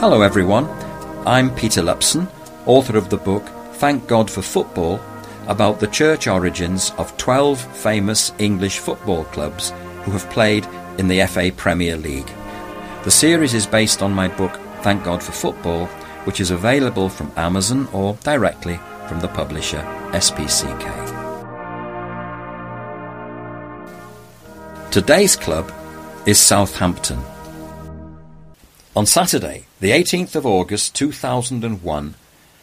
Hello, everyone. I'm Peter Lupson, author of the book Thank God for Football about the church origins of 12 famous English football clubs who have played in the FA Premier League. The series is based on my book Thank God for Football, which is available from Amazon or directly from the publisher SPCK. Today's club is Southampton. On Saturday, the 18th of August 2001,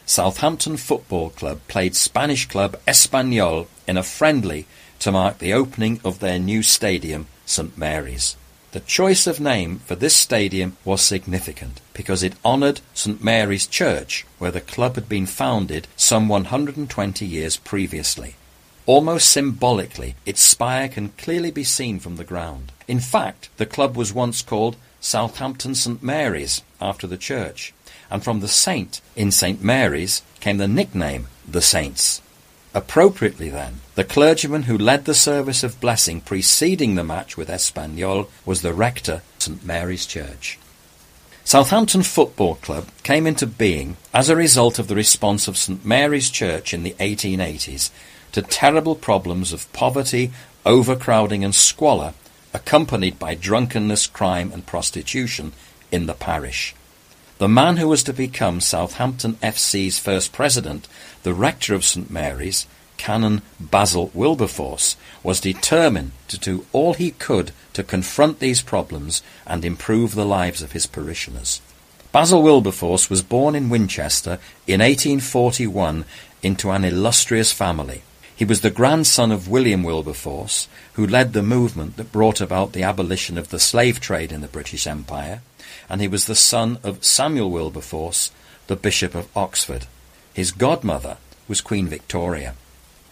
Southampton Football Club played Spanish club Espanyol in a friendly to mark the opening of their new stadium, St Mary's. The choice of name for this stadium was significant because it honoured St Mary's Church, where the club had been founded some 120 years previously. Almost symbolically, its spire can clearly be seen from the ground. In fact, the club was once called Southampton St Mary's, after the church, and from the saint in St Mary's came the nickname the Saints. Appropriately, then, the clergyman who led the service of blessing preceding the match with Espanyol was the rector St Mary's Church. Southampton Football Club came into being as a result of the response of St Mary's Church in the 1880s to terrible problems of poverty, overcrowding, and squalor accompanied by drunkenness, crime, and prostitution in the parish. The man who was to become Southampton FC's first president, the rector of St Mary's, Canon Basil Wilberforce, was determined to do all he could to confront these problems and improve the lives of his parishioners. Basil Wilberforce was born in Winchester in 1841 into an illustrious family. He was the grandson of William Wilberforce, who led the movement that brought about the abolition of the slave trade in the British Empire, and he was the son of Samuel Wilberforce, the Bishop of Oxford. His godmother was Queen Victoria.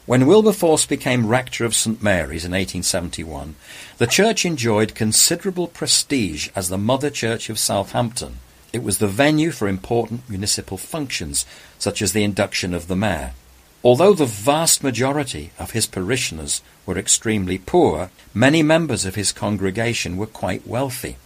When Wilberforce became rector of St Mary's in 1871, the church enjoyed considerable prestige as the mother church of Southampton. It was the venue for important municipal functions, such as the induction of the mayor. Although the vast majority of his parishioners were extremely poor, many members of his congregation were quite wealthy.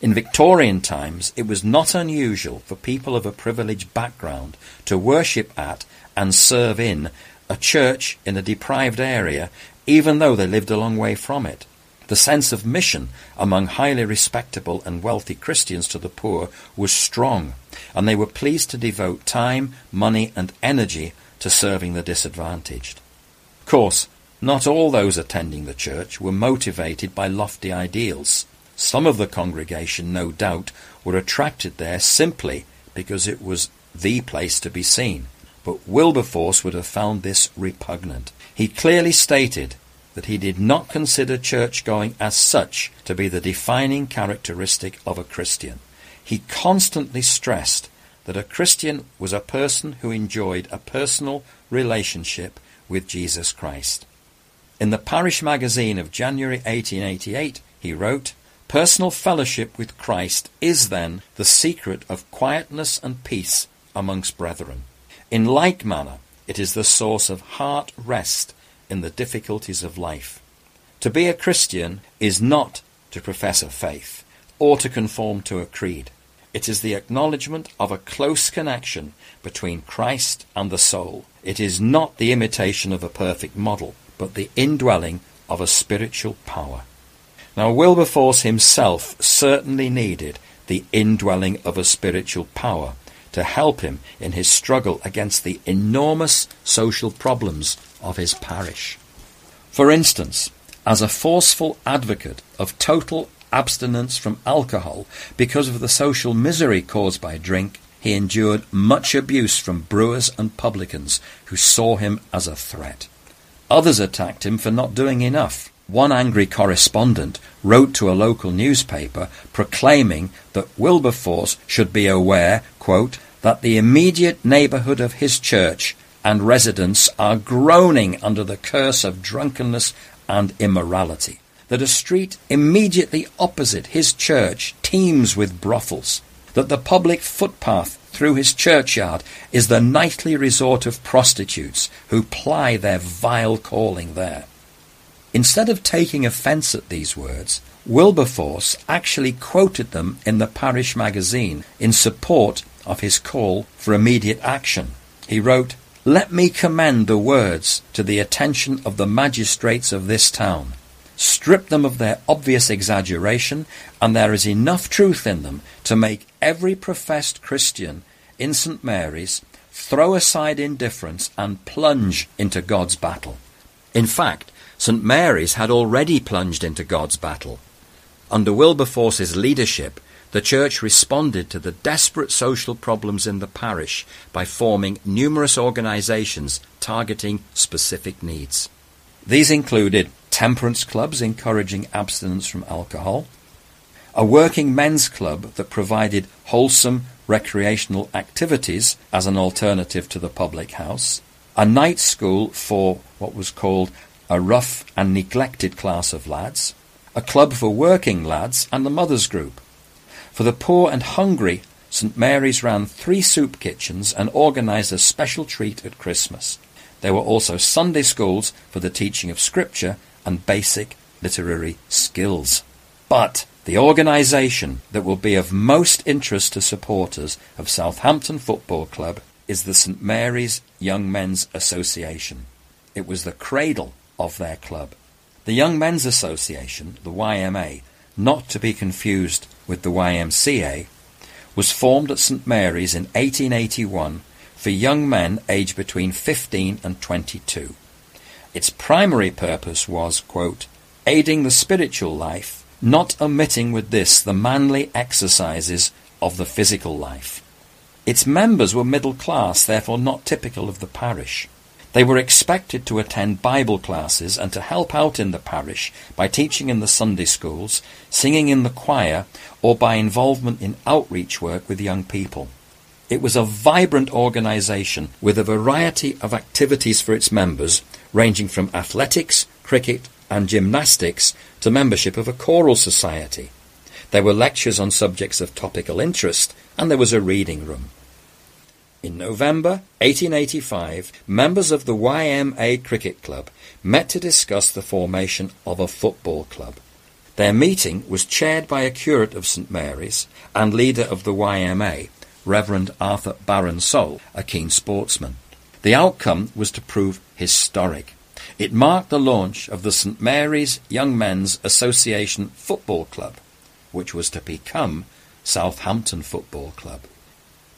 In Victorian times, it was not unusual for people of a privileged background to worship at and serve in a church in a deprived area, even though they lived a long way from it. The sense of mission among highly respectable and wealthy Christians to the poor was strong, and they were pleased to devote time, money, and energy to serving the disadvantaged. Of course, not all those attending the church were motivated by lofty ideals. Some of the congregation, no doubt, were attracted there simply because it was the place to be seen. But Wilberforce would have found this repugnant. He clearly stated that he did not consider church going as such to be the defining characteristic of a Christian. He constantly stressed that a Christian was a person who enjoyed a personal relationship with Jesus Christ. In the Parish Magazine of January 1888, he wrote, Personal fellowship with Christ is then the secret of quietness and peace amongst brethren. In like manner, it is the source of heart rest in the difficulties of life. To be a Christian is not to profess a faith or to conform to a creed. It is the acknowledgement of a close connection between Christ and the soul. It is not the imitation of a perfect model, but the indwelling of a spiritual power. Now, Wilberforce himself certainly needed the indwelling of a spiritual power to help him in his struggle against the enormous social problems of his parish. For instance, as a forceful advocate of total abstinence from alcohol because of the social misery caused by drink, he endured much abuse from brewers and publicans who saw him as a threat. Others attacked him for not doing enough. One angry correspondent wrote to a local newspaper proclaiming that Wilberforce should be aware, quote, that the immediate neighbourhood of his church and residents are groaning under the curse of drunkenness and immorality that a street immediately opposite his church teems with brothels, that the public footpath through his churchyard is the nightly resort of prostitutes who ply their vile calling there. Instead of taking offence at these words, Wilberforce actually quoted them in the parish magazine in support of his call for immediate action. He wrote, Let me commend the words to the attention of the magistrates of this town. Strip them of their obvious exaggeration, and there is enough truth in them to make every professed Christian in St. Mary's throw aside indifference and plunge into God's battle. In fact, St. Mary's had already plunged into God's battle. Under Wilberforce's leadership, the church responded to the desperate social problems in the parish by forming numerous organizations targeting specific needs. These included temperance clubs encouraging abstinence from alcohol, a working men's club that provided wholesome recreational activities as an alternative to the public house, a night school for what was called a rough and neglected class of lads, a club for working lads, and the mothers' group. For the poor and hungry, St. Mary's ran three soup kitchens and organised a special treat at Christmas. There were also Sunday schools for the teaching of Scripture and basic literary skills. But the organisation that will be of most interest to supporters of Southampton Football Club is the St Mary's Young Men's Association. It was the cradle of their club. The Young Men's Association, the YMA, not to be confused with the YMCA, was formed at St Mary's in 1881 for young men aged between 15 and 22. Its primary purpose was, quote, aiding the spiritual life not omitting with this the manly exercises of the physical life. Its members were middle class, therefore not typical of the parish. They were expected to attend Bible classes and to help out in the parish by teaching in the Sunday schools, singing in the choir, or by involvement in outreach work with young people. It was a vibrant organisation with a variety of activities for its members, ranging from athletics, cricket, and gymnastics to membership of a choral society. There were lectures on subjects of topical interest, and there was a reading room. In November 1885, members of the YMA Cricket Club met to discuss the formation of a football club. Their meeting was chaired by a curate of St Mary's and leader of the YMA, Reverend Arthur Baron-Sole, a keen sportsman. The outcome was to prove historic. It marked the launch of the St Mary's Young Men's Association Football Club, which was to become Southampton Football Club.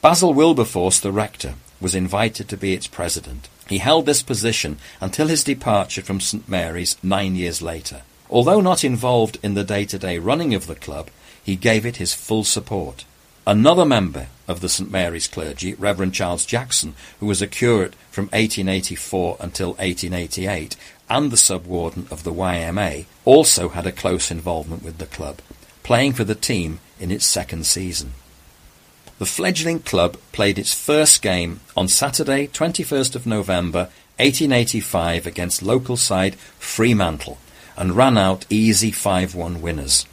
Basil Wilberforce, the rector, was invited to be its president. He held this position until his departure from St Mary's nine years later. Although not involved in the day-to-day running of the club, he gave it his full support. Another member of the St Mary's clergy, Reverend Charles Jackson, who was a curate from 1884 until 1888 and the sub-warden of the YMA, also had a close involvement with the club, playing for the team in its second season. The fledgling club played its first game on Saturday, 21st of November 1885 against local side Fremantle and ran out easy 5-1 winners.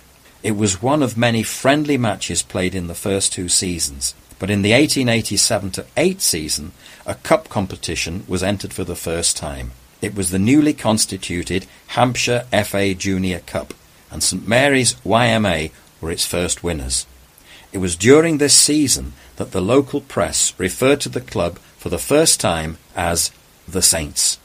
It was one of many friendly matches played in the first two seasons, but in the 1887 to 8 season, a cup competition was entered for the first time. It was the newly constituted Hampshire FA Junior Cup, and St Mary's YMA were its first winners. It was during this season that the local press referred to the club for the first time as the Saints.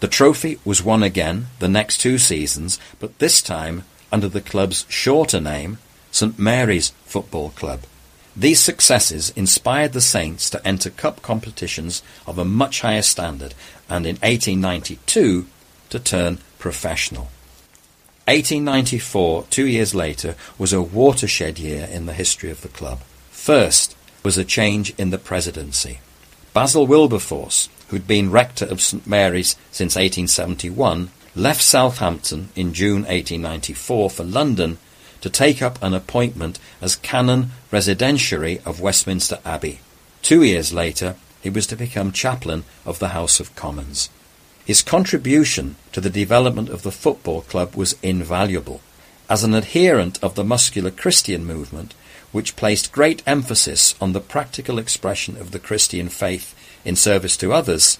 The trophy was won again the next two seasons, but this time under the club's shorter name, St Mary's Football Club. These successes inspired the Saints to enter cup competitions of a much higher standard and in 1892 to turn professional. 1894, two years later, was a watershed year in the history of the club. First was a change in the presidency. Basil Wilberforce, who'd been rector of St Mary's since 1871, left Southampton in June 1894 for London to take up an appointment as Canon Residentiary of Westminster Abbey. Two years later, he was to become chaplain of the House of Commons. His contribution to the development of the football club was invaluable. As an adherent of the muscular Christian movement, which placed great emphasis on the practical expression of the Christian faith in service to others,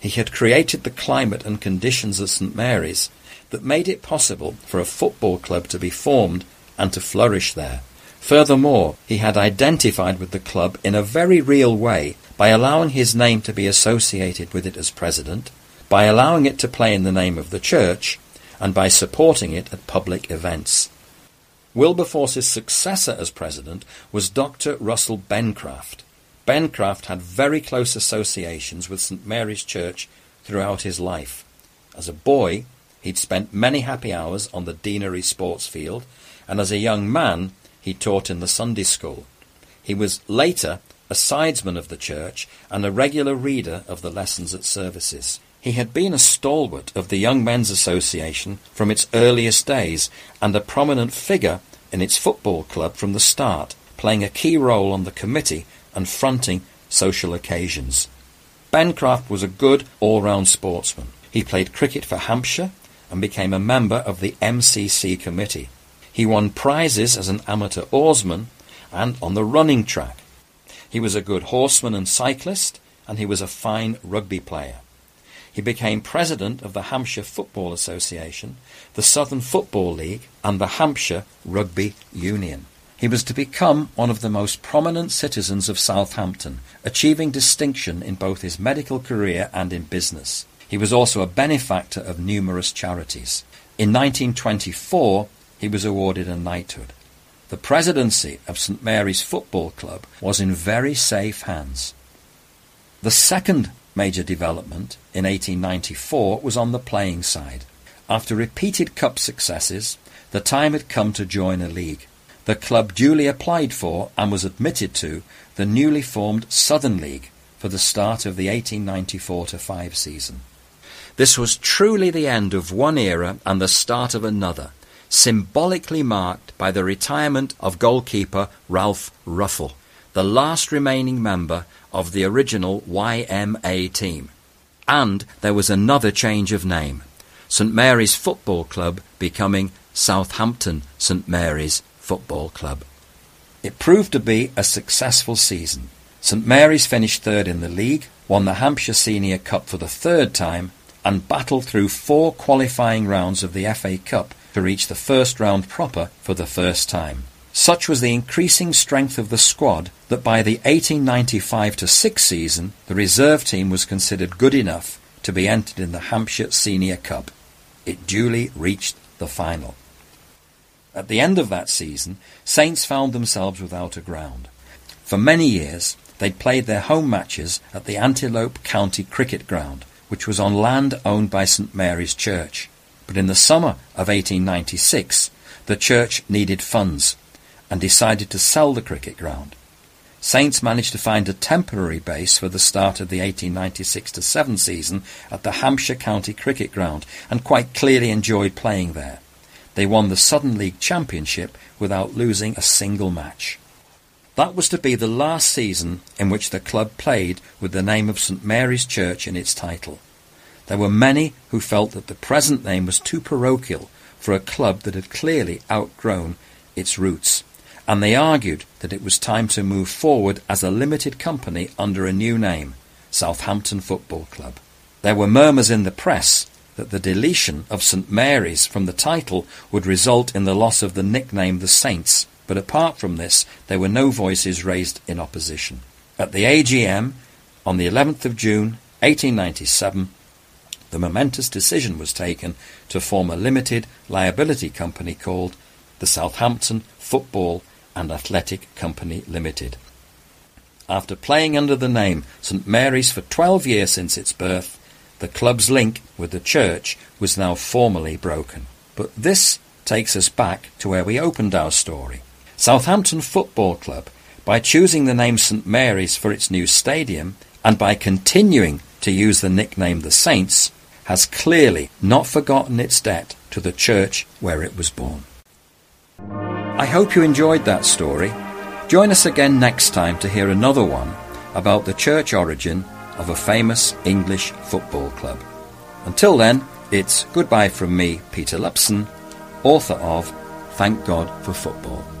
he had created the climate and conditions at St Mary's that made it possible for a football club to be formed and to flourish there. Furthermore, he had identified with the club in a very real way by allowing his name to be associated with it as president, by allowing it to play in the name of the church, and by supporting it at public events. Wilberforce's successor as president was Dr. Russell Bencraft. Bencraft had very close associations with St. Mary's Church throughout his life. As a boy, he'd spent many happy hours on the deanery sports field, and as a young man, he taught in the Sunday school. He was later a sidesman of the church and a regular reader of the lessons at services. He had been a stalwart of the Young Men's Association from its earliest days and a prominent figure in its football club from the start, playing a key role on the committee and fronting social occasions. Bencraft was a good all-round sportsman. He played cricket for Hampshire and became a member of the MCC committee. He won prizes as an amateur oarsman and on the running track. He was a good horseman and cyclist, and he was a fine rugby player. He became president of the Hampshire Football Association, the Southern Football League, and the Hampshire Rugby Union. He was to become one of the most prominent citizens of Southampton, achieving distinction in both his medical career and in business. He was also a benefactor of numerous charities. In 1924, he was awarded a knighthood. The presidency of St Mary's Football Club was in very safe hands. The second major development in 1894 was on the playing side. After repeated cup successes, the time had come to join a league the club duly applied for and was admitted to the newly formed Southern League for the start of the 1894-5 season. This was truly the end of one era and the start of another, symbolically marked by the retirement of goalkeeper Ralph Ruffle, the last remaining member of the original YMA team. And there was another change of name, St Mary's Football Club becoming Southampton St Mary's Football Club. It proved to be a successful season. St Mary's finished third in the league, won the Hampshire Senior Cup for the third time, and battled through four qualifying rounds of the FA Cup to reach the first round proper for the first time. Such was the increasing strength of the squad that by the 1895-6 season, the reserve team was considered good enough to be entered in the Hampshire Senior Cup. It duly reached the final. At the end of that season, Saints found themselves without a ground. For many years, they'd played their home matches at the Antelope County Cricket Ground, which was on land owned by St Mary's Church. But in the summer of 1896, the church needed funds and decided to sell the cricket ground. Saints managed to find a temporary base for the start of the 1896-7 season at the Hampshire County Cricket Ground and quite clearly enjoyed playing there. They won the Southern League Championship without losing a single match. That was to be the last season in which the club played with the name of St Mary's Church in its title. There were many who felt that the present name was too parochial for a club that had clearly outgrown its roots, and they argued that it was time to move forward as a limited company under a new name, Southampton Football Club. There were murmurs in the press that the deletion of St Mary's from the title would result in the loss of the nickname the Saints, but apart from this, there were no voices raised in opposition. At the AGM on the 11th of June 1897, the momentous decision was taken to form a limited liability company called the Southampton Football and Athletic Company Limited. After playing under the name St Mary's for 12 years since its birth, the club's link with the church was now formally broken. But this takes us back to where we opened our story. Southampton Football Club, by choosing the name St Mary's for its new stadium and by continuing to use the nickname the Saints, has clearly not forgotten its debt to the church where it was born. I hope you enjoyed that story. Join us again next time to hear another one about the church origin of a famous English football club. Until then, it's goodbye from me, Peter Lupson, author of Thank God for Football.